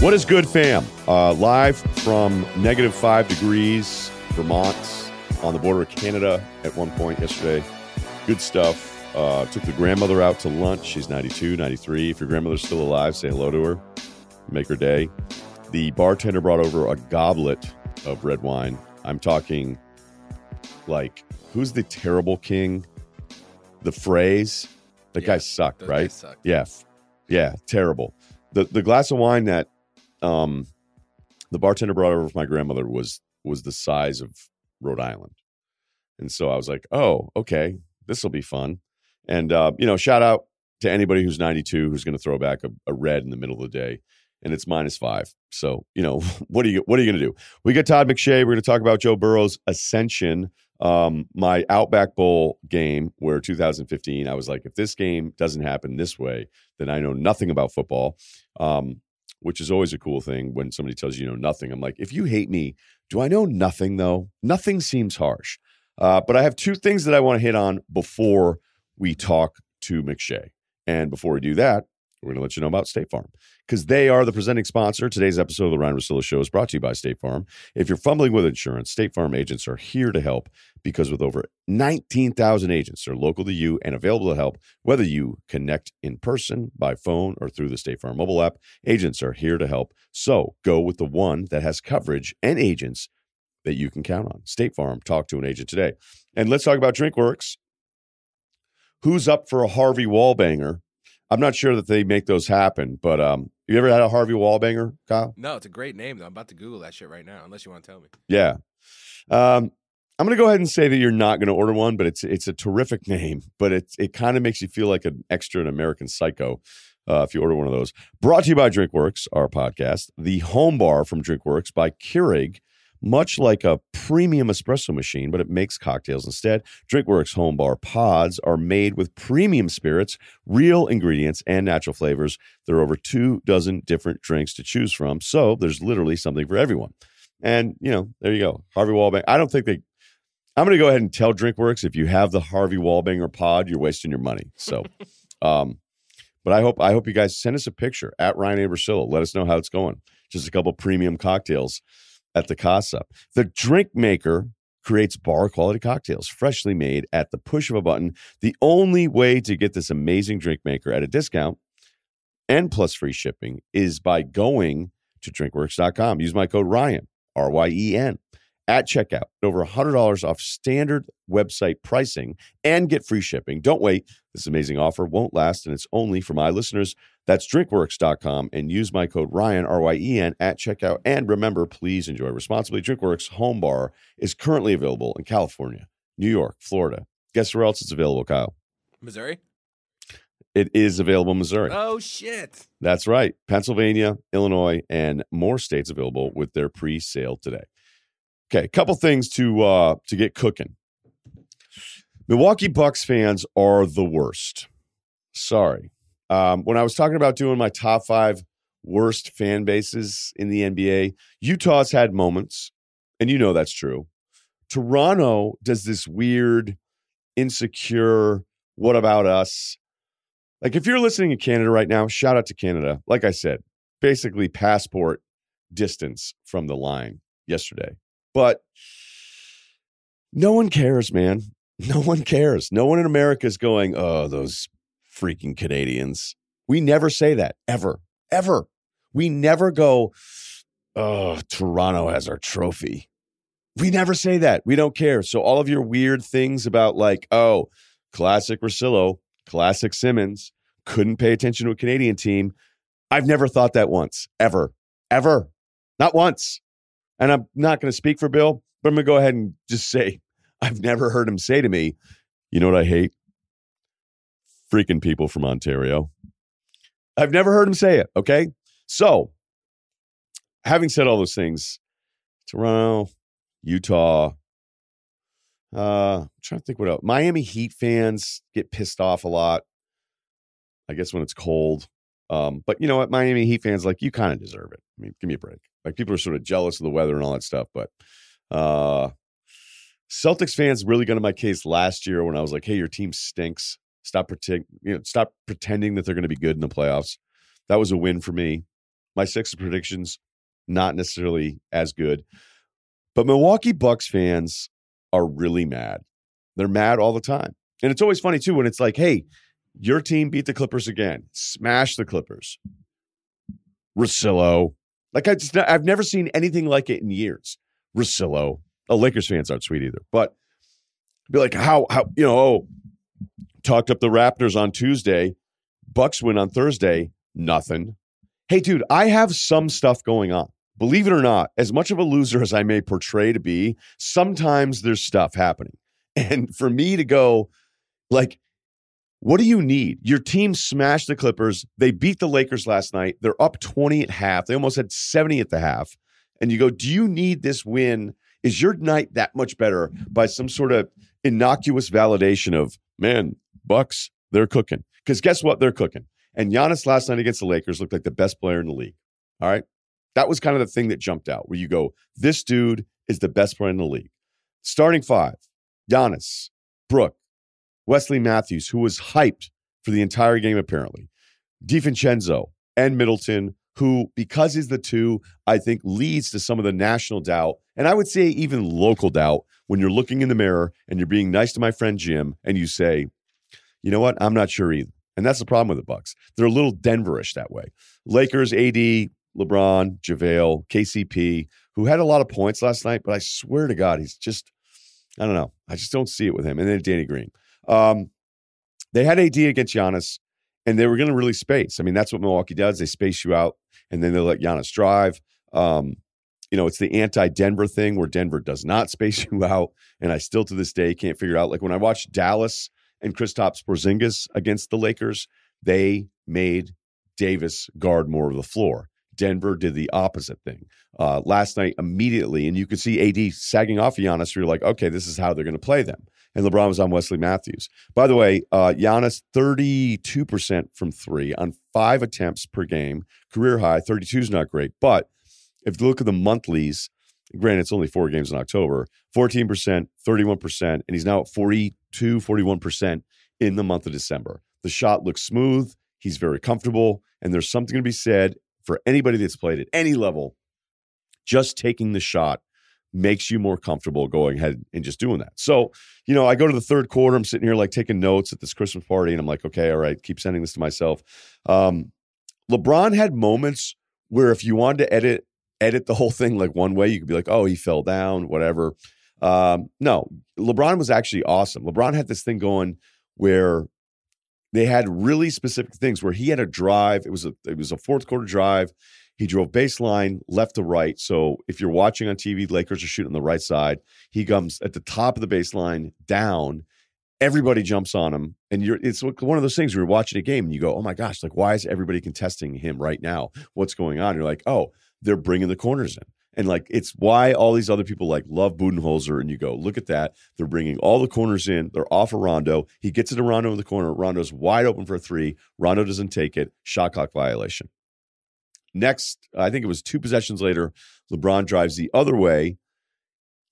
What is good, fam? Uh, live from negative five degrees, Vermont, on the border of Canada at one point yesterday. Good stuff. Uh, took the grandmother out to lunch. She's 92, 93. If your grandmother's still alive, say hello to her. Make her day. The bartender brought over a goblet of red wine. I'm talking like, who's the terrible king? The phrase? The Yeah, guy sucked, right? guys suck. Yeah. Yeah, terrible. The the glass of wine that um the bartender brought over my grandmother was was the size of Rhode Island. And so I was like, "Oh, okay. This will be fun." And uh, you know, shout out to anybody who's 92 who's going to throw back a, a red in the middle of the day and it's minus 5. So, you know, what are you what are you going to do? We got Todd McShay, we're going to talk about Joe Burrow's ascension um, my Outback Bowl game, where 2015, I was like, if this game doesn't happen this way, then I know nothing about football, um, which is always a cool thing when somebody tells you you know nothing. I'm like, if you hate me, do I know nothing though? Nothing seems harsh. Uh, but I have two things that I want to hit on before we talk to McShay. And before we do that, we're going to let you know about State Farm because they are the presenting sponsor. Today's episode of the Ryen Russillo Show is brought to you by State Farm. If you're fumbling with insurance, State Farm agents are here to help because with over 19,000 agents, they're local to you and available to help whether you connect in person, by phone, or through the State Farm mobile app. Agents are here to help. So go with the one that has coverage and agents that you can count on. State Farm, talk to an agent today. And let's talk about DrinkWorks. Who's up for a Harvey Wallbanger? I'm not sure that they make those happen, but um, you ever had a Harvey Wallbanger, Kyle? No, it's a great name though. I'm about to Google that shit right now, unless you want to tell me. Yeah. Um, I'm going to go ahead and say that you're not going to order one, but it's it's a terrific name. But it it kind of makes you feel like an extra in American Psycho uh, if you order one of those. Brought to you by DrinkWorks, our podcast, the home bar from DrinkWorks by Keurig. Much like a premium espresso machine, but it makes cocktails instead. DrinkWorks home bar pods are made with premium spirits, real ingredients, and natural flavors. There are over two dozen different drinks to choose from, so there's literally something for everyone. And you know, there you go, Harvey Wallbanger. I don't think they. I'm going to go ahead and tell DrinkWorks if you have the Harvey Wallbanger pod, you're wasting your money. So, um, but I hope I hope you guys send us a picture at Ryan Abersillo. Let us know how it's going. Just a couple premium cocktails at the casa. The drink maker creates bar quality cocktails freshly made at the push of a button. The only way to get this amazing drink maker at a discount and plus free shipping is by going to drinkworks.com. Use my code Ryen, R Y E N, at checkout. Over $100 off standard website pricing and get free shipping. Don't wait. This amazing offer won't last and it's only for my listeners. That's drinkworks.com and use my code Ryen, R Y E N, at checkout. And remember, please enjoy responsibly. Drinkworks Home Bar is currently available in California, New York, Florida. Guess where else it's available, Kyle? Missouri? It is available in Missouri. Oh shit! That's right. Pennsylvania, Illinois, and more states available with their pre-sale today. Okay, a couple things to uh to get cooking. Milwaukee Bucks fans are the worst. Sorry. Um, when I was talking about doing my top five worst fan bases in the NBA, Utah's had moments, and you know that's true. Toronto does this weird, insecure, what about us? Like if you're listening in Canada right now, shout out to Canada. Like I said, basically passport distance from the line yesterday. But no one cares, man. No one cares. No one in America is going, oh, those freaking Canadians. We never say that, ever, ever. We never go, oh, Toronto has our trophy. We never say that. We don't care. So all of your weird things about like, oh, classic Russillo, classic Simmons, couldn't pay attention to a Canadian team. I've never thought that once, ever, ever, not once. And I'm not going to speak for Bill, but I'm going to go ahead and just say I've never heard him say to me, you know what I hate? Freaking people from Ontario. I've never heard him say it. Okay. So, having said all those things, Toronto, Utah, uh, I'm trying to think what else. Miami Heat fans get pissed off a lot. I guess when it's cold. Um, but you know what? Miami Heat fans, like, you kind of deserve it. I mean, give me a break. Like, people are sort of jealous of the weather and all that stuff. But uh, Celtics fans really got in my case last year when I was like, hey, your team stinks. Stop pretend, you know, stop pretending that they're going to be good in the playoffs. That was a win for me. My Sixers predictions not necessarily as good, but Milwaukee Bucks fans are really mad. They're mad all the time, and it's always funny too when it's like, "Hey, your team beat the Clippers again. Smash the Clippers." Russillo, like I just I've never seen anything like it in years. Russillo, oh, Lakers fans aren't sweet either, but be like, how how you know? Oh, talked up the Raptors on Tuesday. Bucks win on Thursday. Nothing. Hey, dude, I have some stuff going on. Believe it or not, as much of a loser as I may portray to be, sometimes there's stuff happening. And for me to go, like, what do you need? Your team smashed the Clippers. They beat the Lakers last night. They're up 20 at half. They almost had 70 at the half. And you go, do you need this win? Is your night that much better by some sort of innocuous validation of, man, Bucks, they're cooking? Because guess what? They're cooking. And Giannis last night against the Lakers looked like the best player in the league. All right. That was kind of the thing that jumped out where you go, this dude is the best player in the league. Starting five, Giannis, Brook, Wesley Matthews, who was hyped for the entire game, apparently, DiVincenzo, and Middleton, who, because he's the two, I think leads to some of the national doubt. And I would say even local doubt when you're looking in the mirror and you're being nice to my friend Jim and you say, you know what? I'm not sure either. And that's the problem with the Bucks. They're a little Denverish that way. Lakers, AD, LeBron, JaVale, KCP, who had a lot of points last night, but I swear to God, he's just, I don't know. I just don't see it with him. And then Danny Green. Um, they had AD against Giannis, and they were going to really space. I mean, that's what Milwaukee does. They space you out, and then they let Giannis drive. Um, you know, it's the anti-Denver thing where Denver does not space you out, and I still to this day can't figure out. Like when I watched Dallas and Kristaps Porzingis against the Lakers, they made Davis guard more of the floor. Denver did the opposite thing uh, last night immediately, and you could see AD sagging off of Giannis. You're like, okay, this is how they're going to play them. And LeBron was on Wesley Matthews. By the way, uh, Giannis 32% from three on five attempts per game, career high. 32 is not great, but if you look at the monthlies, granted it's only four games in October, 14%, 31%, and he's now at 42, 41% in the month of December. The shot looks smooth. He's very comfortable, and there's something to be said for anybody that's played at any level, just taking the shot makes you more comfortable going ahead and just doing that. So, you know, I go to the third quarter, I'm sitting here like taking notes at this Christmas party, and I'm like, okay, all right, keep sending this to myself. Um, LeBron had moments where if you wanted to edit edit the whole thing like one way, you could be like, oh, he fell down, whatever. Um, no, LeBron was actually awesome. LeBron had this thing going where they had really specific things where he had a drive. It was a it was a fourth quarter drive. He drove baseline left to right. So if you're watching on TV, Lakers are shooting on the right side. He comes at the top of the baseline down. Everybody jumps on him, and you're. It's one of those things where you're watching a game and you go, "Oh my gosh! Like, why is everybody contesting him right now? What's going on?" You're like, "Oh, they're bringing the corners in." And like, it's why all these other people like love Budenholzer. And you go, look at that. They're bringing all the corners in. They're off of Rondo. He gets it to Rondo in the corner. Rondo's wide open for a three. Rondo doesn't take it. Shot clock violation. Next, I think it was two possessions later, LeBron drives the other way.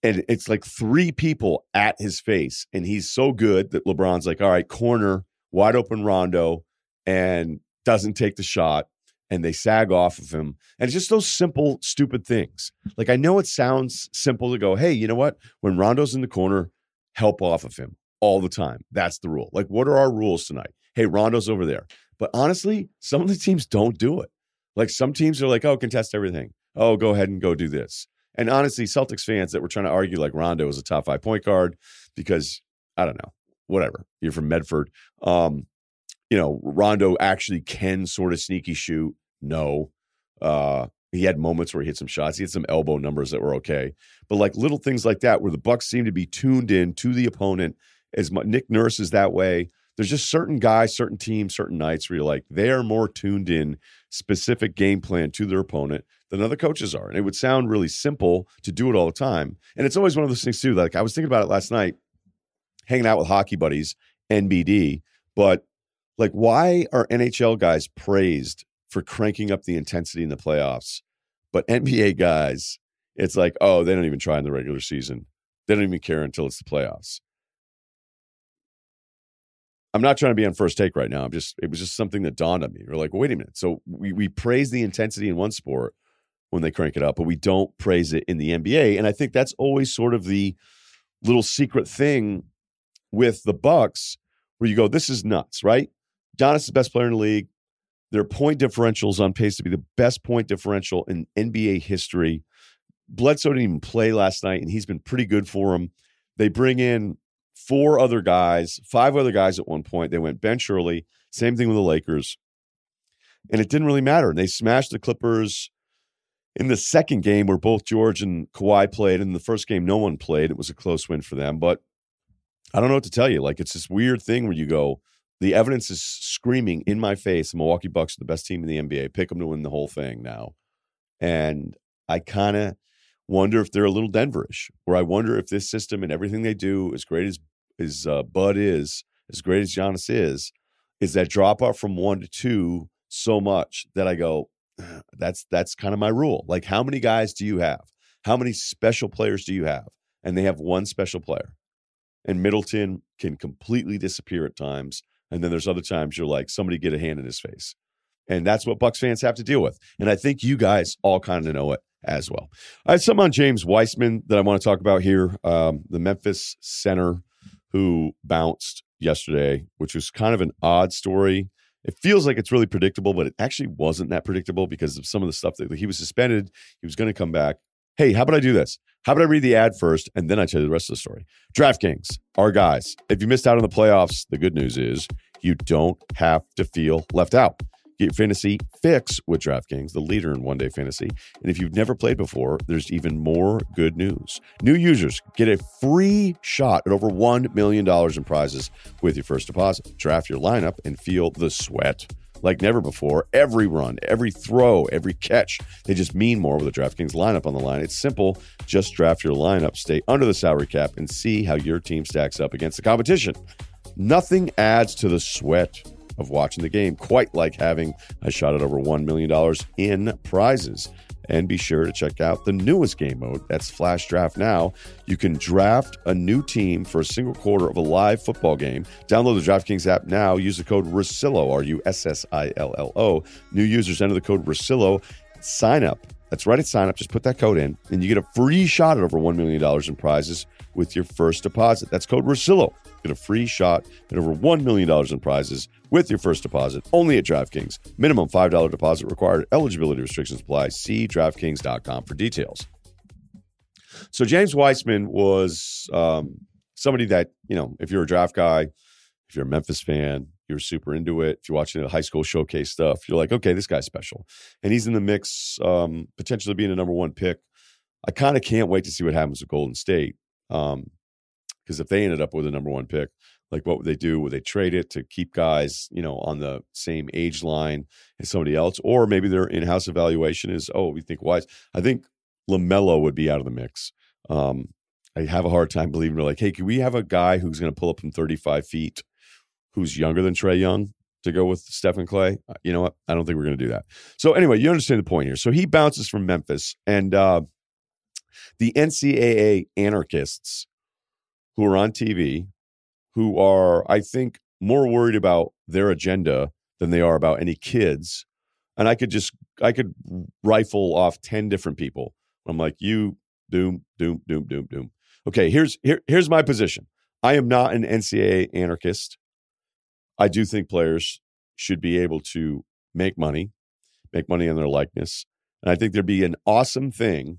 And it's like three people at his face. And he's so good that LeBron's like, all right, corner, wide open Rondo, and doesn't take the shot and they sag off of him. And it's just those simple, stupid things. Like I know it sounds simple to go, hey, you know what? When Rondo's in the corner, help off of him all the time. That's the rule. Like, what are our rules tonight? Hey, Rondo's over there. But honestly, some of the teams don't do it. Like some teams are like, oh, contest everything. Oh, go ahead and go do this. And honestly, Celtics fans that were trying to argue like Rondo was a top five point guard because I don't know, whatever. You're from Medford. Um, you know, Rondo actually can sort of sneaky shoot. No. Uh, he had moments where he hit some shots. He had some elbow numbers that were okay. But like little things like that where the Bucks seem to be tuned in to the opponent as much, Nick Nurse is that way. There's just certain guys, certain teams, certain nights where you're like, they are more tuned in, specific game plan to their opponent than other coaches are. And it would sound really simple to do it all the time. And it's always one of those things too. Like I was thinking about it last night, hanging out with hockey buddies, NBD, but like, why are NHL guys praised for cranking up the intensity in the playoffs? But NBA guys, it's like, oh, they don't even try in the regular season. They don't even care until it's the playoffs. I'm not trying to be on first take right now. I'm just it was just something that dawned on me. We're like, wait a minute. So we we praise the intensity in one sport when they crank it up, but we don't praise it in the NBA. And I think that's always sort of the little secret thing with the Bucks where you go, this is nuts, right? Giannis is the best player in the league. Their point differentials on pace to be the best point differential in NBA history. Bledsoe didn't even play last night, and he's been pretty good for them. They bring in four other guys, five other guys at one point. They went bench early. Same thing with the Lakers. And it didn't really matter. And they smashed the Clippers in the second game where both George and Kawhi played. In the first game, no one played. It was a close win for them. But I don't know what to tell you. Like, it's this weird thing where you go, the evidence is screaming in my face. The Milwaukee Bucks are the best team in the NBA. Pick them to win the whole thing now. And I kind of wonder if they're a little Denverish, where I wonder if this system and everything they do, as great as as uh, Bud is, as great as Giannis is, is that drop off from one to two so much that I go, that's that's kind of my rule. Like, how many guys do you have? How many special players do you have? And they have one special player. And Middleton can completely disappear at times. And then there's other times you're like, somebody get a hand in his face. And that's what Bucks fans have to deal with. And I think you guys all kind of know it as well. I have some on James Wiseman that I want to talk about here. Um, the Memphis center who bounced yesterday, which was kind of an odd story. It feels like it's really predictable, but it actually wasn't that predictable because of some of the stuff that he was suspended. He was going to come back. Hey, how about I do this? How about I read the ad first and then I tell you the rest of the story? DraftKings, our guys. If you missed out on the playoffs, the good news is you don't have to feel left out. Get fantasy fix with DraftKings, the leader in one day fantasy. And if you've never played before, there's even more good news. New users get a free shot at over $1 million in prizes with your first deposit. Draft your lineup and feel the sweat like never before. Every run, every throw, every catch, they just mean more with a DraftKings lineup on the line. It's simple. Just draft your lineup, stay under the salary cap, and see how your team stacks up against the competition. Nothing adds to the sweat of watching the game, quite like having a shot at over $1 million in prizes. And be sure to check out the newest game mode. That's Flash Draft Now. You can draft a new team for a single quarter of a live football game. Download the DraftKings app now. Use the code Russillo, R U S S I L L O. New users enter the code Russillo. Sign up. That's right at sign up. Just put that code in, and you get a free shot at over $1 million in prizes with your first deposit. That's code Russillo. Get a free shot at over $1 million in prizes with your first deposit only at DraftKings. Minimum $5 deposit required. Eligibility restrictions apply. See DraftKings.com for details. So James Wiseman was um, somebody that, you know, if you're a draft guy, if you're a Memphis fan, you're super into it. If you're watching the high school showcase stuff, you're like, okay, this guy's special. And he's in the mix, um, potentially being a number one pick. I kind of can't wait to see what happens with Golden State. Um, because if they ended up with a number one pick, like what would they do? Would they trade it to keep guys, you know, on the same age line as somebody else? Or maybe their in-house evaluation is, oh, we think wise. I think LaMelo would be out of the mix. Um, I have a hard time believing like, hey, can we have a guy who's going to pull up from 35 feet who's younger than Trae Young to go with Stephen Klay? Uh, you know what? I don't think we're going to do that. So anyway, you understand the point here. So he bounces from Memphis and uh, the NCAA anarchists who are on TV who are, I think, more worried about their agenda than they are about any kids. And I could just, I could rifle off 10 different people. I'm like, you, doom, doom, doom, doom, doom. Okay, here's, here, here's my position. I am not an NCAA anarchist. I do think players should be able to make money, make money on their likeness. And I think there'd be an awesome thing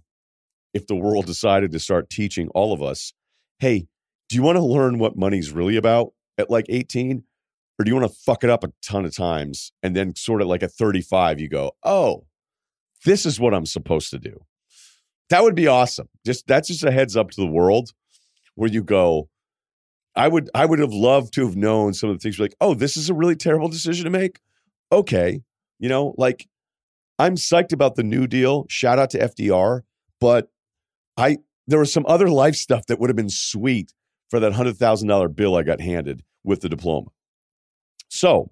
if the world decided to start teaching all of us hey, do you want to learn what money's really about at like 18? Or do you want to fuck it up a ton of times and then sort of like at 35, you go, oh, this is what I'm supposed to do? That would be awesome. Just that's just a heads up to the world where you go, I would I would have loved to have known some of the things like, oh, this is a really terrible decision to make. Okay. You know, like I'm psyched about the new deal. Shout out to FDR, but I there was some other life stuff that would have been sweet for that $100,000 bill I got handed with the diploma. So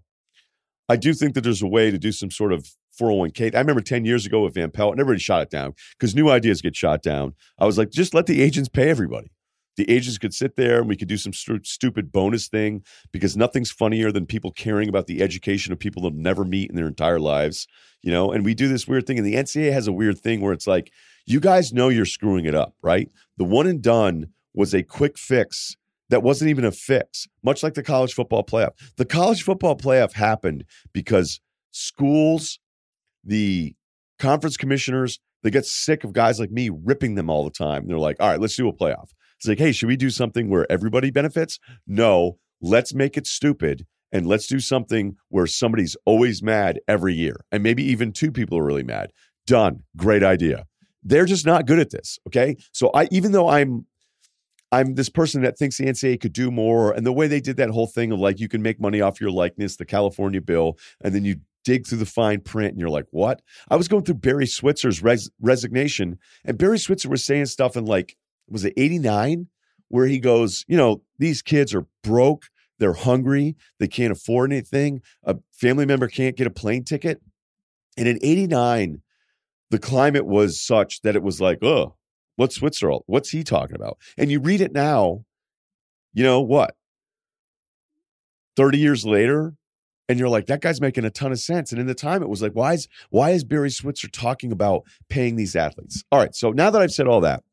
I do think that there's a way to do some sort of 401k. I remember 10 years ago with Van Pelt, and everybody shot it down because new ideas get shot down. I was like, just let the agents pay everybody. The agents could sit there and we could do some stu- stupid bonus thing because nothing's funnier than people caring about the education of people they'll never meet in their entire lives, you know? And we do this weird thing. And the NCAA has a weird thing where it's like, you guys know you're screwing it up, right? The one and done was a quick fix that wasn't even a fix, much like the college football playoff. The college football playoff happened because schools, the conference commissioners, they get sick of guys like me ripping them all the time. And they're like, all right, let's do a playoff. It's like, hey, should we do something where everybody benefits? No, let's make it stupid and let's do something where somebody's always mad every year. And maybe even two people are really mad. Done. Great idea. They're just not good at this. Okay. So I even though I'm I'm this person that thinks the NCAA could do more. And the way they did that whole thing of like you can make money off your likeness, the California bill, and then you dig through the fine print and you're like, what? I was going through Barry Switzer's res- resignation, and Barry Switzer was saying stuff in like, was it 89? Where he goes, you know, these kids are broke, they're hungry, they can't afford anything. A family member can't get a plane ticket. And in 89, the climate was such that it was like, oh, what's Switzer? What's he talking about? And you read it now, you know what? 30 years later, and you're like, that guy's making a ton of sense. And in the time, it was like, why is why is Barry Switzer talking about paying these athletes? All right, so now that I've said all that,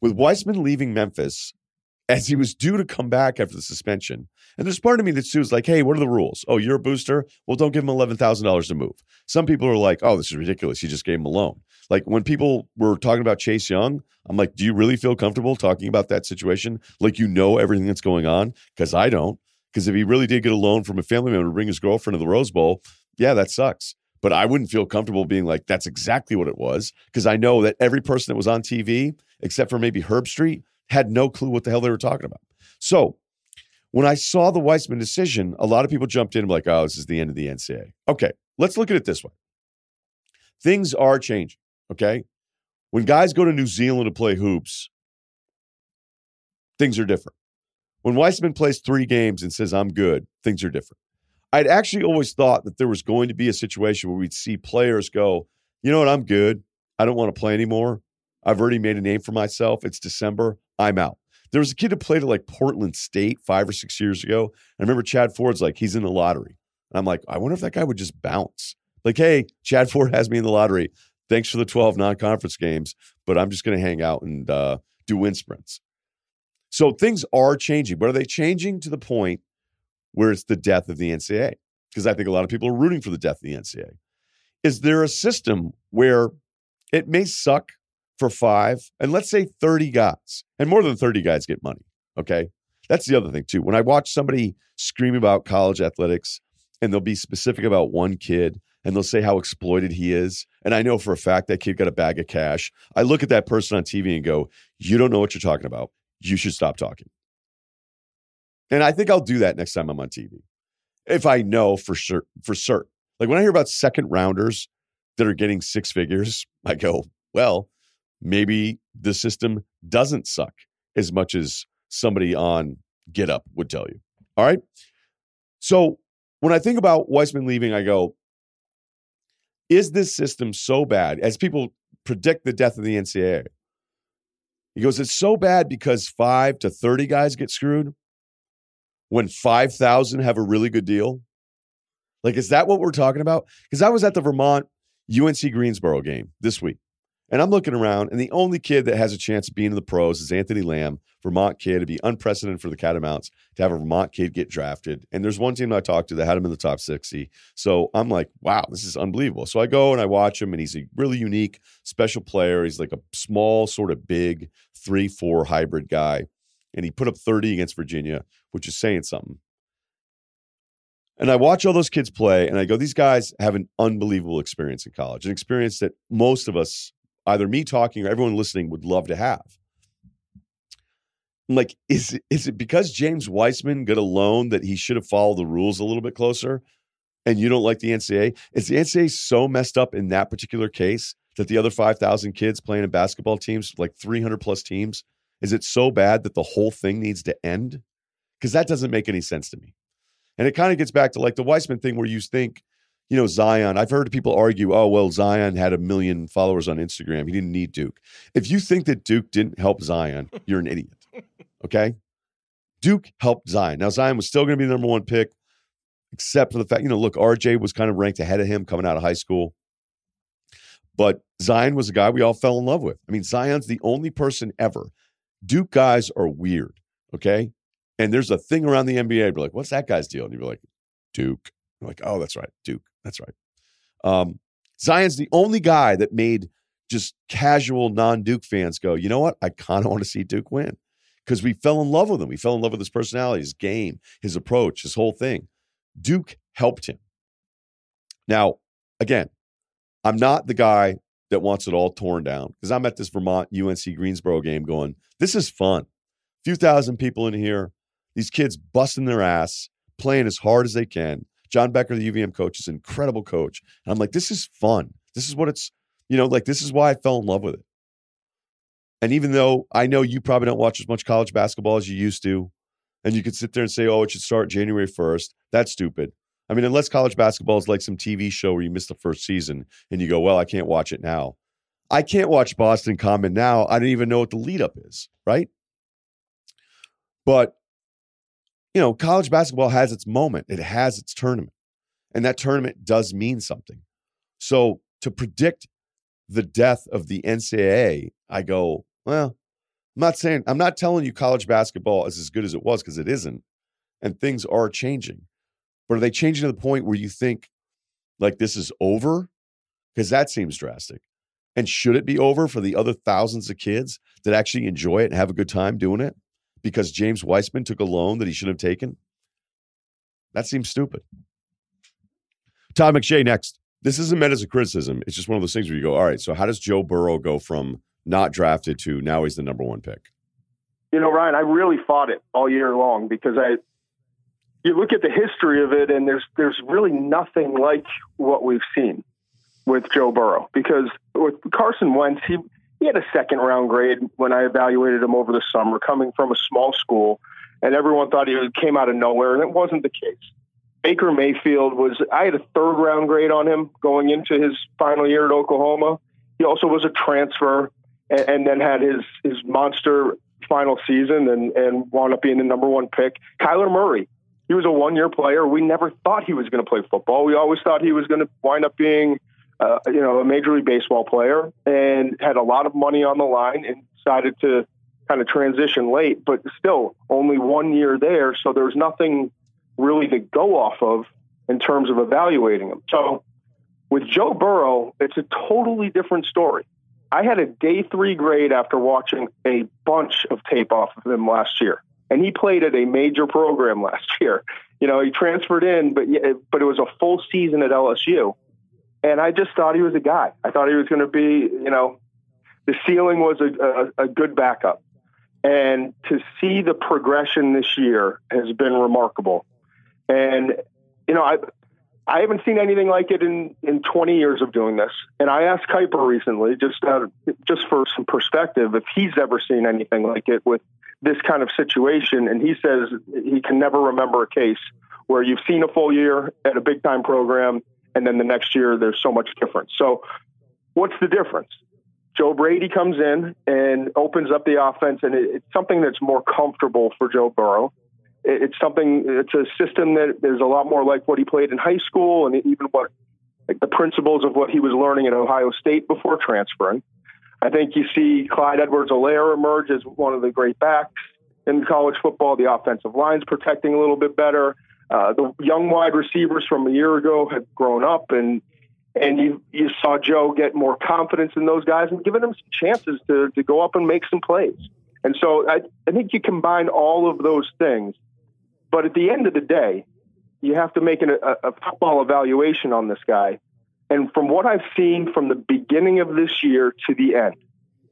with Wiseman leaving Memphis as he was due to come back after the suspension, and there's part of me that's too is like, hey, what are the rules? Oh, you're a booster. Well, don't give him eleven thousand dollars to move. Some people are like, oh, this is ridiculous. You just gave him a loan. Like when people were talking about Chase Young, I'm like, do you really feel comfortable talking about that situation? Like you know everything that's going on? Because I don't. Because if he really did get a loan from a family member to bring his girlfriend to the Rose Bowl, yeah, that sucks. But I wouldn't feel comfortable being like, that's exactly what it was. Because I know that every person that was on TV, except for maybe Herbstreit, had no clue what the hell they were talking about. So when I saw the Wiseman decision, a lot of people jumped in and like, oh, this is the end of the NCAA. Okay, let's look at it this way. Things are changing. Okay. When guys go to New Zealand to play hoops, things are different. When Wiseman plays three games and says, I'm good, things are different. I'd actually always thought that there was going to be a situation where we'd see players go, you know what, I'm good. I don't want to play anymore. I've already made a name for myself. It's December. I'm out. There was a kid who played at like Portland State five or six years ago. I remember Chad Ford's like, he's in the lottery. And I'm like, I wonder if that guy would just bounce. Like, hey, Chad Ford has me in the lottery. Thanks for the 12 non conference games, but I'm just going to hang out and uh, do wind sprints. So things are changing, but are they changing to the point where it's the death of the NCAA? Because I think a lot of people are rooting for the death of the NCAA. Is there a system where it may suck for five and let's say 30 guys, and more than 30 guys get money? Okay. That's the other thing, too. When I watch somebody scream about college athletics and they'll be specific about one kid and they'll say how exploited he is. And I know for a fact that kid got a bag of cash. I look at that person on TV and go, You don't know what you're talking about you should stop talking. And I think I'll do that next time I'm on TV. If I know for sure for certain. Like when I hear about second rounders that are getting six figures, I go, well, maybe the system doesn't suck as much as somebody on Get Up would tell you. All right. So when I think about Wiseman leaving, I go, is this system so bad as people predict the death of the NCAA? He goes, It's so bad because five to 30 guys get screwed when 5,000 have a really good deal. Like, is that what we're talking about? Because I was at the Vermont UNC Greensboro game this week. And I'm looking around, and the only kid that has a chance of being in the pros is Anthony Lamb, Vermont kid. It'd be unprecedented for the Catamounts to have a Vermont kid get drafted. And there's one team I talked to that had him in the top 60. So I'm like, wow, this is unbelievable. So I go and I watch him, and he's a really unique, special player. He's like a small, sort of big, 3 4 hybrid guy. And he put up 30 against Virginia, which is saying something. And I watch all those kids play, and I go, these guys have an unbelievable experience in college, an experience that most of us either me talking or everyone listening would love to have. I'm like, is is it because James Wiseman got a loan that he should have followed the rules a little bit closer? And you don't like the NCAA? Is the NCAA so messed up in that particular case that the other 5,000 kids playing in basketball teams, like 300 plus teams, is it so bad that the whole thing needs to end? Because that doesn't make any sense to me. And it kind of gets back to like the Wiseman thing where you think you know, Zion, I've heard people argue, oh, well, Zion had a million followers on Instagram. He didn't need Duke. If you think that Duke didn't help Zion, you're an idiot. Okay. Duke helped Zion. Now, Zion was still going to be the number one pick, except for the fact, you know, look, RJ was kind of ranked ahead of him coming out of high school. But Zion was a guy we all fell in love with. I mean, Zion's the only person ever. Duke guys are weird. Okay. And there's a thing around the NBA, be like, what's that guy's deal? And you'd be like, Duke. I'm like, oh, that's right. Duke. That's right. Um, Zion's the only guy that made just casual non Duke fans go, you know what? I kind of want to see Duke win because we fell in love with him. We fell in love with his personality, his game, his approach, his whole thing. Duke helped him. Now, again, I'm not the guy that wants it all torn down because I'm at this Vermont UNC Greensboro game going, this is fun. A few thousand people in here, these kids busting their ass, playing as hard as they can. John Becker, the UVM coach, is an incredible coach. And I'm like, this is fun. This is what it's, you know, like this is why I fell in love with it. And even though I know you probably don't watch as much college basketball as you used to, and you could sit there and say, oh, it should start January 1st, that's stupid. I mean, unless college basketball is like some TV show where you miss the first season and you go, well, I can't watch it now. I can't watch Boston Common now. I don't even know what the lead up is, right? But, you know, college basketball has its moment, it has its tournament, and that tournament does mean something. So to predict the death of the NCAA, I go, well, I'm not saying, I'm not telling you college basketball is as good as it was because it isn't. And things are changing. But are they changing to the point where you think like this is over? Because that seems drastic. And should it be over for the other thousands of kids that actually enjoy it and have a good time doing it because James Wiseman took a loan that he shouldn't have taken? That seems stupid. Todd McShay next. This isn't meant as a criticism. It's just one of those things where you go, all right, so how does Joe Burrow go from not drafted to now he's the number one pick? You know, Ryen, I really fought it all year long because I you look at the history of it, and there's there's really nothing like what we've seen with Joe Burrow because with Carson Wentz, he he had a second round grade when I evaluated him over the summer, coming from a small school, and everyone thought he came out of nowhere, and it wasn't the case. Baker Mayfield was I had a third round grade on him going into his final year at Oklahoma. He also was a transfer and, and then had his his monster final season and and wound up being the number one pick. Kyler Murray he was a one year player. We never thought he was going to play football. We always thought he was going to wind up being, uh, you know, a major league baseball player and had a lot of money on the line and decided to kind of transition late, but still only one year there. So there's nothing really to go off of in terms of evaluating him. So with Joe Burrow, it's a totally different story. I had a day three grade after watching a bunch of tape off of him last year and he played at a major program last year. You know, he transferred in, but but it was a full season at LSU, and I just thought he was a guy. I thought he was going to be, you know, the ceiling was a, a, a good backup, and to see the progression this year has been remarkable. And you know, I I haven't seen anything like it in, in 20 years of doing this. And I asked Kiper recently, just uh, just for some perspective, if he's ever seen anything like it with this kind of situation. And he says he can never remember a case where you've seen a full year at a big time program, and then the next year there's so much difference. So, what's the difference? Joe Brady comes in and opens up the offense, and it's something that's more comfortable for Joe Burrow. It's something, it's a system that is a lot more like what he played in high school and even what, like the principles of what he was learning at Ohio State before transferring. I think you see Clyde Edwards-Helaire emerge as one of the great backs in college football. The offensive line's protecting a little bit better. Uh, the young wide receivers from a year ago have grown up, and and you you saw Joe get more confidence in those guys and giving them some chances to to go up and make some plays. And so I, I think you combine all of those things, but at the end of the day, you have to make an, a, a football evaluation on this guy and from what I've seen from the beginning of this year to the end,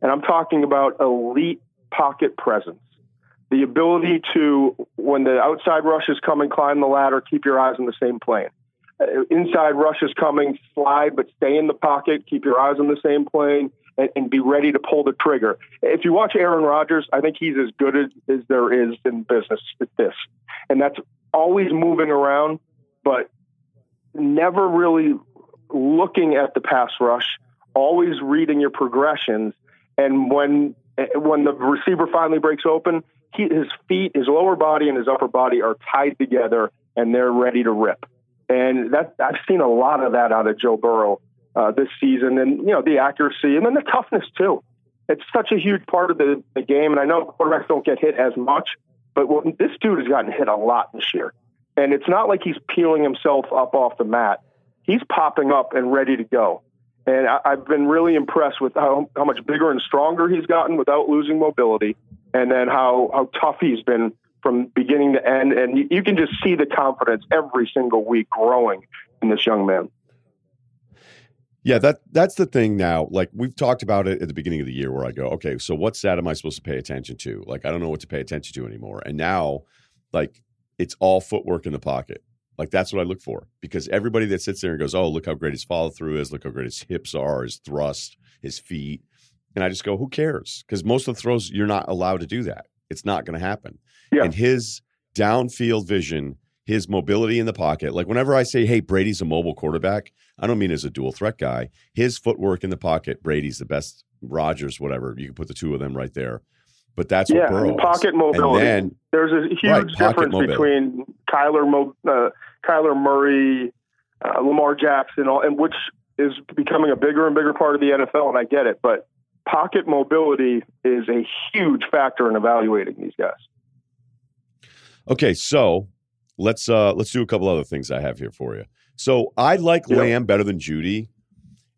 and I'm talking about elite pocket presence, the ability to, when the outside rush is coming, climb the ladder, keep your eyes on the same plane. Uh, inside rush is coming, slide, but stay in the pocket, keep your eyes on the same plane, and, and be ready to pull the trigger. If you watch Aaron Rodgers, I think he's as good as, as there is in business at this. And that's always moving around, but never really looking at the pass rush, always reading your progressions, and when when the receiver finally breaks open, he, his feet, his lower body, and his upper body are tied together, and they're ready to rip. And that I've seen a lot of that out of Joe Burrow uh, this season, and you know the accuracy and then the toughness too. It's such a huge part of the, the game, and I know quarterbacks don't get hit as much, but when, this dude has gotten hit a lot this year, and it's not like he's peeling himself up off the mat. He's popping up and ready to go. And I, I've been really impressed with how, how much bigger and stronger he's gotten without losing mobility, and then how, how tough he's been from beginning to end. And you, you can just see the confidence every single week growing in this young man. Yeah, that that's the thing now. Like we've talked about it at the beginning of the year where I go, okay, so what stat am I supposed to pay attention to? Like I don't know what to pay attention to anymore. And now like it's all footwork in the pocket. Like that's what I look for because everybody that sits there and goes, "Oh, look how great his follow through is. Look how great his hips are, his thrust, his feet," and I just go, "Who cares?" Because most of the throws you're not allowed to do that. It's not going to happen. Yeah. And his downfield vision, his mobility in the pocket. Like whenever I say, "Hey, Brady's a mobile quarterback," I don't mean as a dual threat guy. His footwork in the pocket, Brady's the best. Rodgers, whatever, you can put the two of them right there. But that's yeah, what Burrow is. pocket mobility. And then There's a huge Right, difference mobility. between Kyler, Mo, uh, Kyler Murray, uh, Lamar Jackson, all, and which is becoming a bigger and bigger part of the NFL, and I get it. But pocket mobility is a huge factor in evaluating these guys. Okay, so let's uh let's do a couple other things I have here for you. So I like Yep. Lamb better than Jeudy,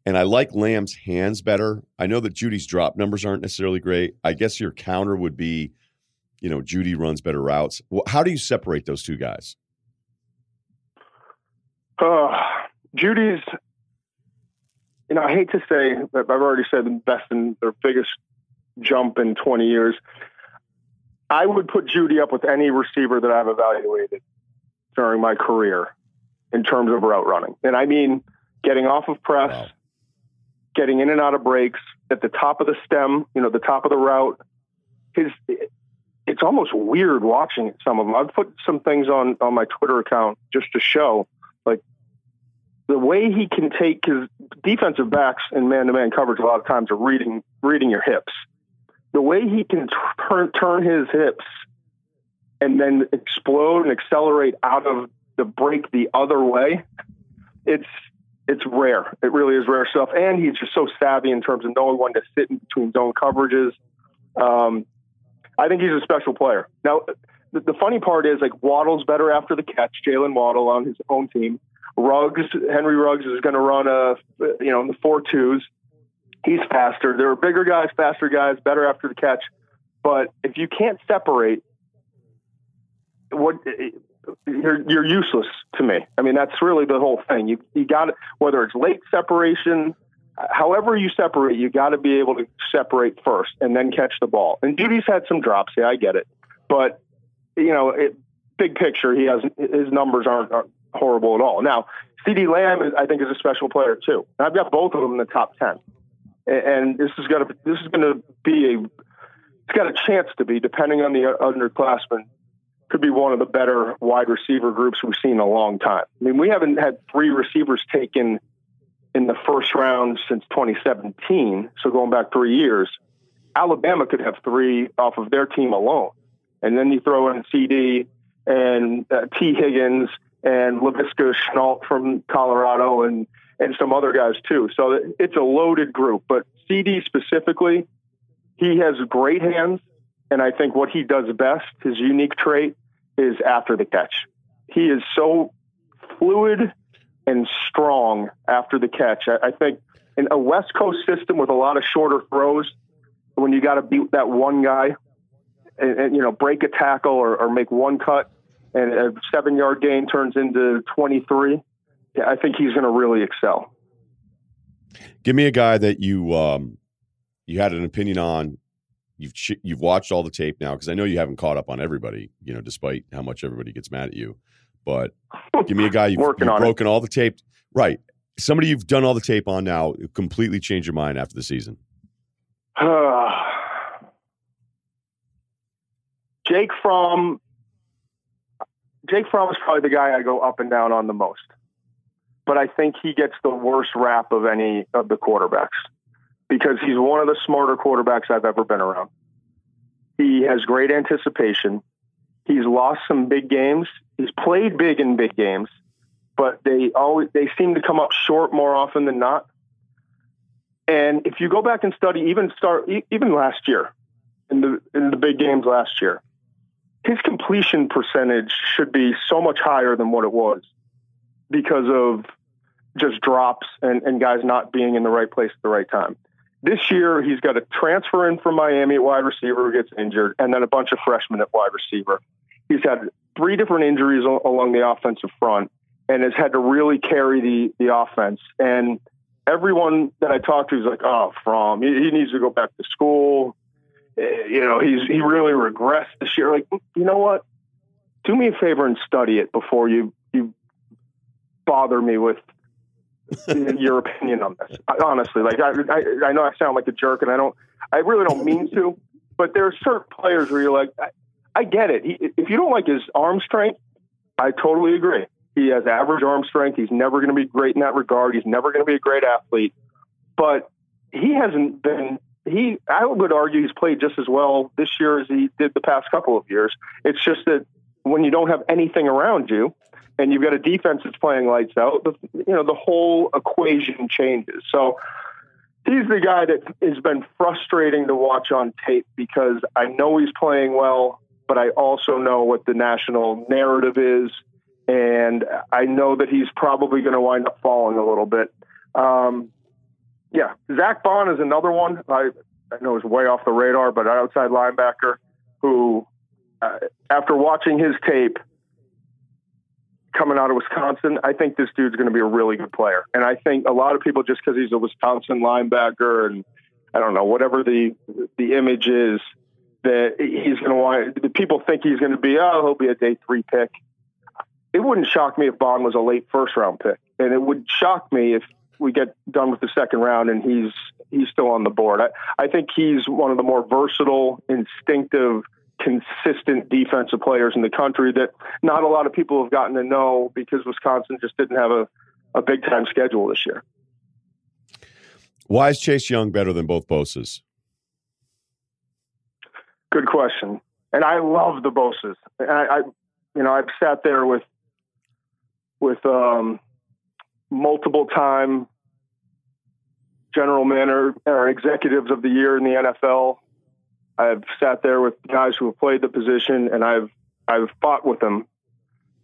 and I like Lamb's hands better. I know that Jeudy's drop numbers aren't necessarily great. I guess your counter would be, you know, Jeudy runs better routes. Well, how do you separate those two guys? Uh, Jeudy's, you know, I hate to say, but I've already said the best and their biggest jump in 20 years. I would put Jeudy up with any receiver that I've evaluated during my career in terms of route running. And I mean getting off of press, Wow. getting in and out of breaks at the top of the stem, you know, the top of the route. His, it's almost weird watching some of them. I've put some things on, on my Twitter account just to show like the way he can take his defensive backs in man-to-man coverage a lot of times are reading reading your hips. The way he can turn turn his hips and then explode and accelerate out of the break the other way, it's it's rare. It really is rare stuff. And he's just so savvy in terms of knowing when to sit in between zone coverages. Um, I think he's a special player. Now, the, the funny part is like Waddle's better after the catch. Jaylen Waddle on his own team. Ruggs, Henry Ruggs is going to run a, you know, in the four twos. He's faster. There are bigger guys, faster guys, better after the catch. But if you can't separate, what you're you're useless to me. I mean, that's really the whole thing. You you got whether it's late separation, however you separate, you got to be able to separate first and then catch the ball. And Jeudy's had some drops. Yeah, I get it, but you know, it, big picture, he has his numbers aren't, aren't horrible at all. Now, CeeDee Lamb, is, I think, is a special player too. And I've got both of them in the top ten, and, and this is gonna this is gonna be a it's got a chance to be depending on the underclassmen could be one of the better wide receiver groups we've seen in a long time. I mean, we haven't had three receivers taken in the first round since 2017, so going back three years. Alabama could have three off of their team alone, and then you throw in CeeDee and uh, Tee Higgins and Laviska Shenault from Colorado and and some other guys too. So it's a loaded group, but CeeDee specifically, he has great hands. And I think what he does best, his unique trait, is after the catch. He is so fluid and strong after the catch. I, I think in a West Coast system with a lot of shorter throws, when you got to beat that one guy and, and you know break a tackle or, or make one cut, and a seven yard gain turns into twenty three. I think he's going to really excel. Give me a guy that you um you had an opinion on. You've ch- you've watched all the tape now because I know you haven't caught up on everybody. You know, despite how much everybody gets mad at you. But give me a guy you've, Working you've on it. broken all the tape. Right, somebody you've done all the tape on now. Completely change your mind after the season. Jake Fromm. Jake Fromm is probably the guy I go up and down on the most, but I think he gets the worst rap of any of the quarterbacks because he's one of the smarter quarterbacks I've ever been around. He has great anticipation. He's lost some big games. He's played big in big games, but they always they seem to come up short more often than not. And if you go back and study, even start even last year, in the in the big games last year, his completion percentage should be so much higher than what it was because of just drops and, and guys not being in the right place at the right time. This year, he's got a transfer in from Miami at wide receiver who gets injured, and then a bunch of freshmen at wide receiver. He's had three different injuries along the offensive front and has had to really carry the, the offense. And everyone that I talked to is like, oh, Fromm, he, he needs to go back to school. Eh, you know, he's he really regressed this year. Like, you know what? Do me a favor and study it before you you bother me with your opinion on this. Honestly, like I, I, I know I sound like a jerk, and I don't, I really don't mean to, but there are certain players where you're like, I, I get it. He, if you don't like his arm strength, I totally agree. He has average arm strength. He's never going to be great in that regard. He's never going to be a great athlete, but he hasn't been. He, I would argue, he's played just as well this year as he did the past couple of years. It's just that when you don't have anything around you, and you've got a defense that's playing lights out, the, you know, the whole equation changes. So he's the guy that has been frustrating to watch on tape because I know he's playing well, but I also know what the national narrative is. And I know that he's probably going to wind up falling a little bit. Um, yeah, Zack Baun is another one. I, I know is way off the radar, but outside linebacker who, uh, after watching his tape, coming out of Wisconsin, I think this dude's going to be a really good player. And I think a lot of people, just because he's a Wisconsin linebacker and I don't know whatever the the image is, that he's going to want. People think he's going to be oh he'll be a day three pick. It wouldn't shock me if Baun was a late first round pick, and it would shock me if we get done with the second round and he's he's still on the board. I, I think he's one of the more versatile, instinctive consistent defensive players in the country that not a lot of people have gotten to know because Wisconsin just didn't have a, a big time schedule this year. Why is Chase Young better than both Bosa's? Good question. And I love the Bosa's. I, I, you know, I've sat there with with um, multiple time general manager or executives of the year in the NFL I've sat there with guys who have played the position, and I've I've fought with them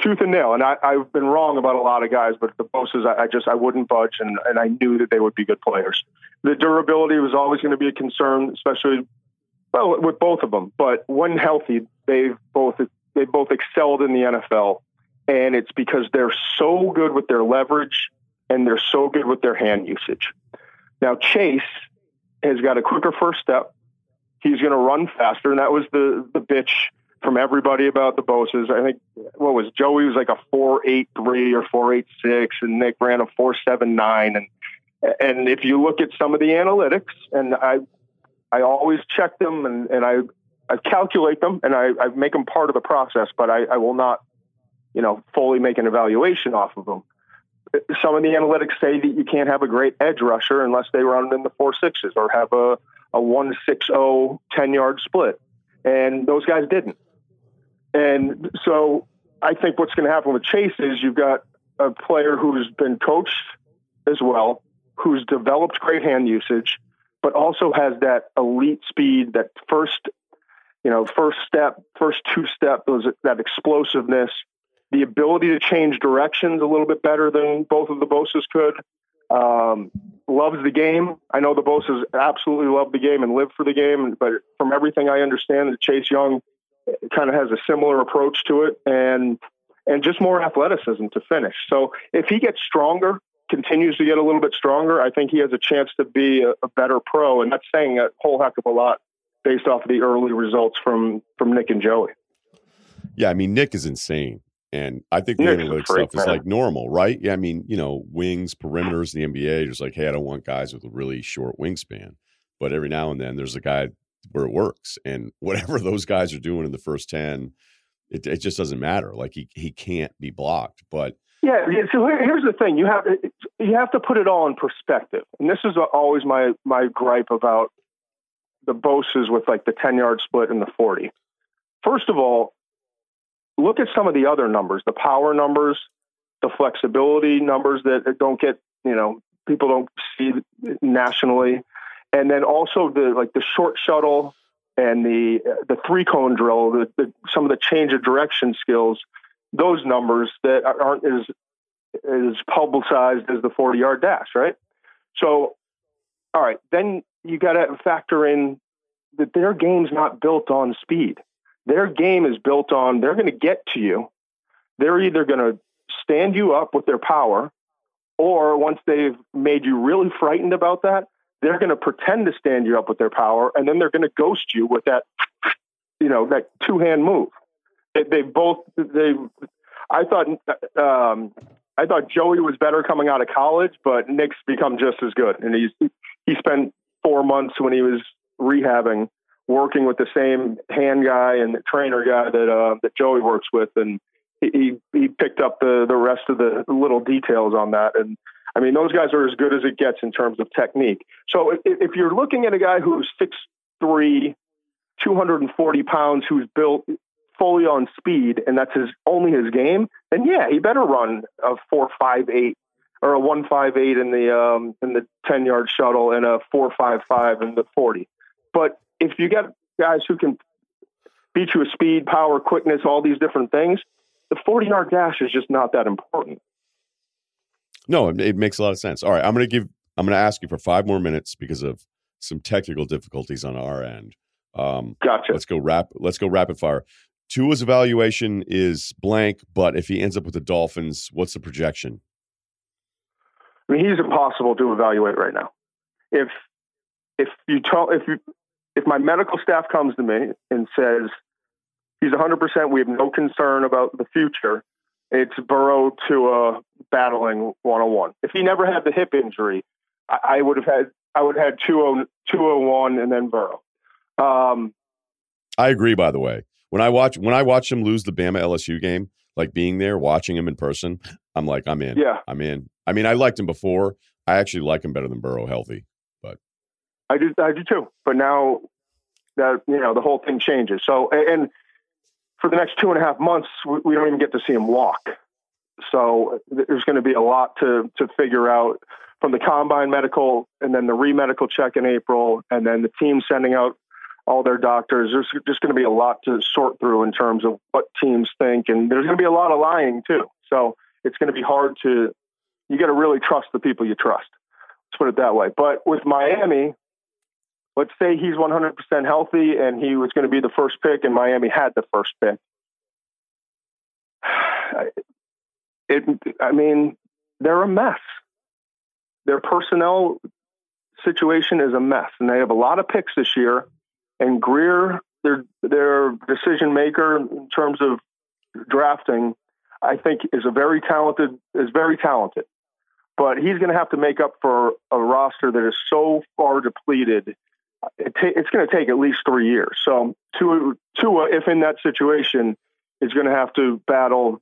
tooth and nail. And I, have been wrong about a lot of guys, but the Bosa's, I, I just I wouldn't budge, and, and I knew that they would be good players. The durability was always going to be a concern, especially well with both of them. But when healthy, they've both they both excelled in the NFL, and it's because they're so good with their leverage and they're so good with their hand usage. Now Chase has got a quicker first step he's going to run faster. And that was the, the bitch from everybody about the Bosa's. I think what was Joey was like a four eight three or four eight six, and Nick ran a four seven nine. And and if you look at some of the analytics, and I I always check them and and I I calculate them and I, I make them part of the process, but I, I will not you know fully make an evaluation off of them. Some of the analytics say that you can't have a great edge rusher unless they run in the four sixes or have a a 160 10 yard split. And those guys didn't. And so I think what's going to happen with Chase is you've got a player who's been coached as well, who's developed great hand usage, but also has that elite speed, that first, you know, first step, first two step, those that explosiveness, the ability to change directions a little bit better than both of the Bosa's could. Um, loves the game. I know the Bosa's absolutely love the game and live for the game, but from everything I understand, Chase Young kind of has a similar approach to it and and just more athleticism to finish. So if he gets stronger, continues to get a little bit stronger, I think he has a chance to be a, a better pro. And that's saying a whole heck of a lot based off of the early results from from Nick and Joey. Yeah, I mean Nick is insane. And I think the analytics stuff is like normal, right? Yeah, I mean, you know, wings, perimeters in the NBA, just like, hey, I don't want guys with a really short wingspan. But every now and then there's a guy where it works. And whatever those guys are doing in the first 10, it, it just doesn't matter. Like he, he can't be blocked. But yeah, so here's the thing: you have you have to put it all in perspective, and this is always my my gripe about the Bosa's with like the 10 yard split and the 40. First of all, look at some of the other numbers, the power numbers, the flexibility numbers that don't get, you know, people don't see nationally. And then also the like the short shuttle and the the three cone drill, the, the some of the change of direction skills, those numbers that aren't as as publicized as the 40 yard dash, right? So, all right, then you got to factor in that their game's not built on speed. Their game is built on they're going to get to you. They're either going to stand you up with their power, or once they've made you really frightened about that, they're going to pretend to stand you up with their power, and then they're going to ghost you with that, you know, that two hand move. They, they both they. I thought um, I thought Joey was better coming out of college, but Nick's become just as good, and he's he spent four months when he was rehabbing, working with the same hand guy and trainer guy that uh, that Joey works with, and he he picked up the the rest of the little details on that. And I mean, those guys are as good as it gets in terms of technique. So if, if you're looking at a guy who's six three, 240 pounds, who's built fully on speed, and that's his only his game, then yeah, he better run a four five eight or a one five eight in the um, in the ten yard shuttle and a four five five in the forty. But if you get guys who can beat you with speed, power, quickness, all these different things, the forty yard dash is just not that important. No, it, it makes a lot of sense. All right, I'm going to give I'm going to ask you for five more minutes because of some technical difficulties on our end. Um, gotcha. Let's go rap. Let's go rapid fire. Tua's evaluation is blank, but if he ends up with the Dolphins, what's the projection? I mean, he's impossible to evaluate right now. If if you tell if you if my medical staff comes to me and says he's 100%, we have no concern about the future. It's Burrow to a battling 101. If he never had the hip injury, I, I would have had I would have had 201 and then Burrow. Um, I agree. By the way, when I watch when I watch him lose the Bama LSU game, like being there watching him in person, I'm like, I'm in. Yeah, I'm in. I mean, I liked him before. I actually like him better than Burrow healthy, I do. I do too. But now that you know the whole thing changes. So and for the next two and a half months, we don't even get to see him walk. So there's going to be a lot to to figure out from the combine medical and then the re medical check in April, and then the team sending out all their doctors. There's just going to be a lot to sort through in terms of what teams think, and there's going to be a lot of lying too. So it's going to be hard to. You got to really trust the people you trust. Let's put it that way. But with Miami, let's say he's 100% healthy and he was going to be the first pick, and Miami had the first pick. It, I mean, they're a mess. Their personnel situation is a mess, and they have a lot of picks this year and Grier, their their decision maker in terms of drafting, I think is a very talented is very talented, but he's going to have to make up for a roster that is so far depleted. It ta- it's going to take at least three years. So Tua, Tua, if in that situation, is going to have to battle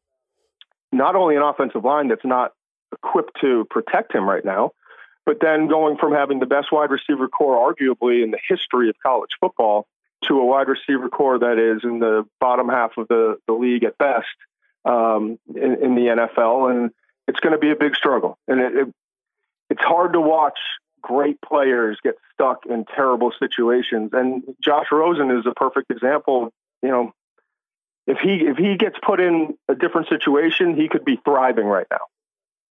not only an offensive line that's not equipped to protect him right now, but then going from having the best wide receiver corps, arguably in the history of college football, to a wide receiver corps that is in the bottom half of the, the league at best um, in, in, the NFL. And it's going to be a big struggle. And it, it, it's hard to watch great players get stuck in terrible situations. And Josh Rosen is a perfect example. You know, if he if he gets put in a different situation, he could be thriving right now.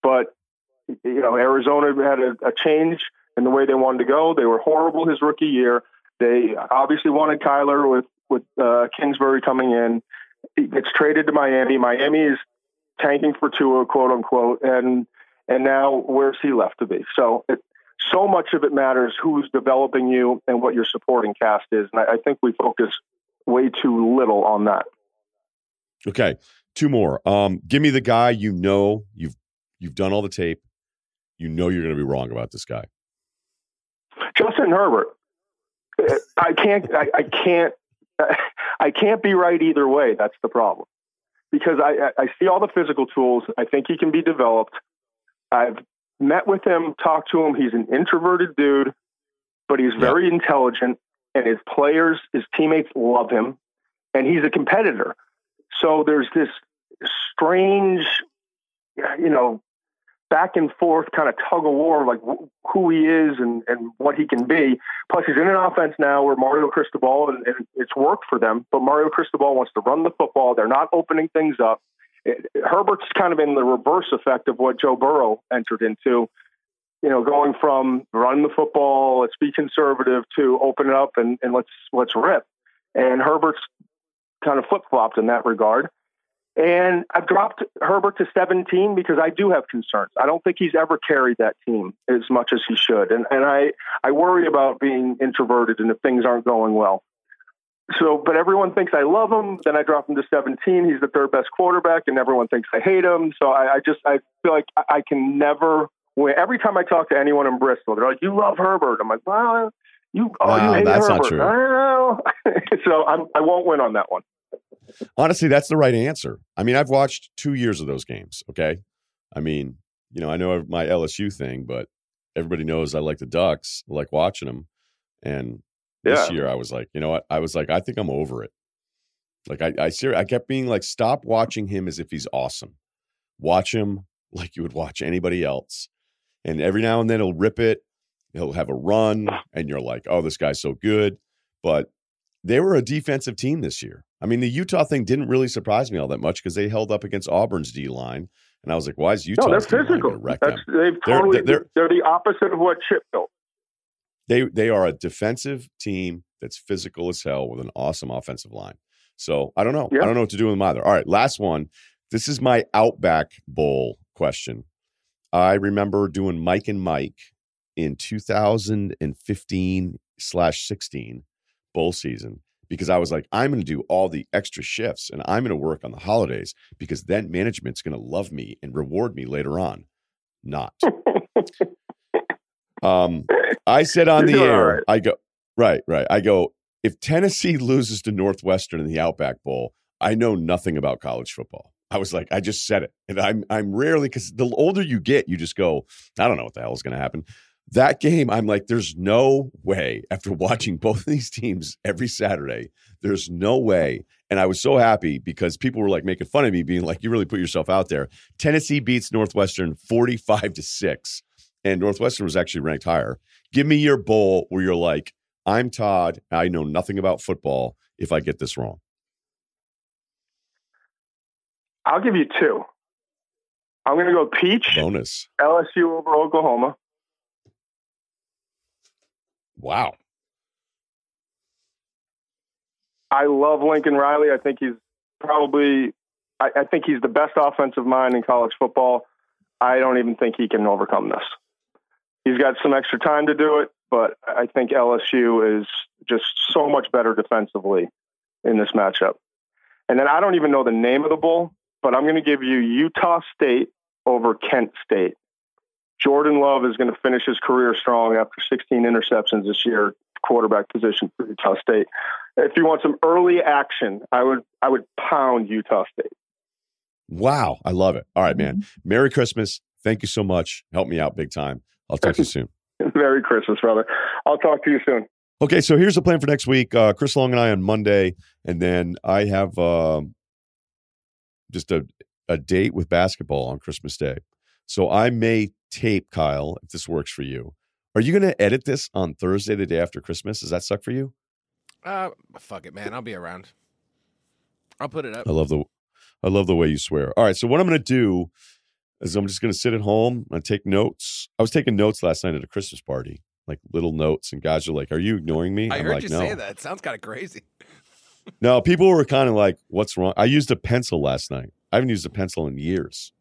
But you know, Arizona had a, a change in the way they wanted to go. They were horrible his rookie year. They obviously wanted Kyler with with uh, Kingsbury coming in. He gets traded to Miami. Miami is tanking for Tua, quote unquote, and and now where's he left to be? So it, so much of it matters who's developing you and what your supporting cast is, and I, I think we focus way too little on that. Okay, two more. Um, give me the guy you know you've you've done all the tape you know you're going to be wrong about this guy. Justin Herbert. I can't. I, I can't. I can't be right either way. That's the problem. Because I, I see all the physical tools. I think he can be developed. I've met with him, talked to him. He's an introverted dude, but he's very yep. intelligent. and his players, his teammates love him, and he's a competitor. So there's this strange, you know, back and forth kind of tug of war, like who he is and, and what he can be. Plus, he's in an offense now where Mario Cristobal, and, and it's worked for them, but Mario Cristobal wants to run the football. They're not opening things up. Herbert's kind of in the reverse effect of what Joe Burrow entered into. You know, going from run the football, let's be conservative, to open it up and, and let's let's rip. And Herbert's kind of flip flopped in that regard. And I've dropped Herbert to 17 because I do have concerns. I don't think he's ever carried that team as much as he should. And, and I, I worry about being introverted and if things aren't going well. So, but everyone thinks I love him. Then I drop him to 17. He's the third best quarterback, and everyone thinks I hate him. So I, I just, I feel like I can never win. Every time I talk to anyone in Bristol, they're like, "You love Herbert." I'm like, "Well, you, oh, no, you hate that's Herbert." not true. I don't know. so I'm, I won't win on that one. Honestly, that's the right answer. I mean, I've watched two years of those games. Okay. I mean, you know, I know my LSU thing, but everybody knows I like the Ducks. I like watching them. And this year I was like, you know what? I was like, I think I'm over it. Like I I ser- I kept being like, stop watching him as if he's awesome. Watch him like you would watch anybody else. And every now and then he'll rip it. He'll have a run, and you're like, oh, this guy's so good. But they were a defensive team this year. I mean, the Utah thing didn't really surprise me all that much because they held up against Auburn's D line. And I was like, why is Utah No, they're physical. That's, they've They're- totally, they're- they're, the opposite of what Chip built. They they are a defensive team that's physical as hell with an awesome offensive line. So I don't know. Yeah. I don't know what to do with them either. All right, last one. This is my Outback Bowl question. I remember doing Mike and Mike in 2015 slash 16 bowl season because I was like, I'm going to do all the extra shifts and I'm going to work on the holidays because then management's going to love me and reward me later on. Not. Um, I said on the You're doing all air, right. I go, right, right. I go, if Tennessee loses to Northwestern in the Outback Bowl, I know nothing about college football. I was like, I just said it. And I'm I'm rarely because the older you get, you just go, I don't know what the hell is gonna happen. That game, I'm like, there's no way after watching both of these teams every Saturday, there's no way. And I was so happy because people were like making fun of me, being like, you really put yourself out there. Tennessee beats Northwestern 45 to 6 and Northwestern was actually ranked higher. Give me your bowl where you're like, I'm Todd. I know nothing about football if I get this wrong. I'll give you two. I'm going to go Peach, Bonus. LSU over Oklahoma. Wow. I love Lincoln Riley. I think he's probably, I, I think he's the best offensive mind in college football. I don't even think he can overcome this. He's got some extra time to do it, but I think LSU is just so much better defensively in this matchup. And then I don't even know the name of the bowl, but I'm going to give you Utah State over Kent State. Jordan Love is going to finish his career strong after 16 interceptions this year, quarterback position for Utah State. If you want some early action, I would I would pound Utah State. Wow. I love it. All right, man. Mm-hmm. Merry Christmas. Thank you so much. Help me out big time. I'll talk to you soon. Merry Christmas, brother. I'll talk to you soon. Okay, so here's the plan for next week. Uh, Chris Long and I on Monday, and then I have um, just a, a date with basketball on Christmas Day. So I may tape Kyle if this works for you. Are you going to edit this on Thursday, the day after Christmas? Does that suck for you? Uh, fuck it, man. I'll be around. I'll put it up. I love the I love the way you swear. All right, so what I'm going to do is I'm just going to sit at home and take notes. I was taking notes last night at a Christmas party, like little notes, and guys are like, "Are you ignoring me?" I I'm heard like, you "No." say that. It sounds kind of crazy. No, people were kind of like, "What's wrong?" I used a pencil last night. I haven't used a pencil in years.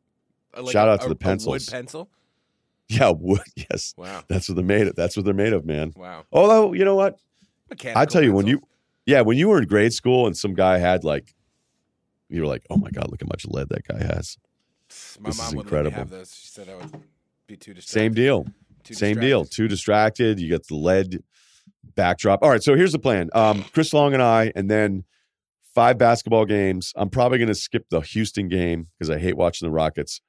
Uh, like Shout a- out to a- the pencils. wood pencil. Yeah, wood. Yes, Wow. that's what they're made of. That's what they're made of, man. Wow. Although, you know what? Mechanical I tell you, when you, yeah, when you were in grade school and some guy had like, you were like, "Oh my god, look how much lead that guy has." My this is mom would incredible. She said I would be too distracted. Same deal. Too Same deal. Too distracted. You get the lead backdrop. All right. So here's the plan. Um, Chris Long and I, and then five basketball games. I'm probably going to skip the Houston game because I hate watching the Rockets.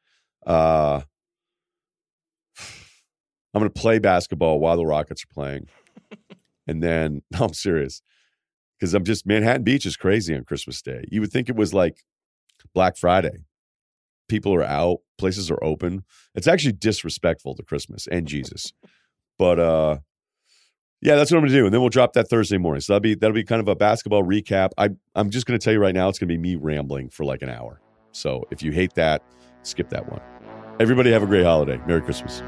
Uh, I'm going to play basketball while the Rockets are playing. and then no, I'm serious because I'm just Manhattan Beach is crazy on Christmas Day. You would think it was like Black Friday. People are out, places are open. It's actually disrespectful to Christmas and Jesus. But uh yeah, that's what I'm gonna do. And then we'll drop that Thursday morning. So that'll be that'll be kind of a basketball recap. I I'm just gonna tell you right now, it's gonna be me rambling for like an hour. So if you hate that, skip that one. Everybody have a great holiday. Merry Christmas.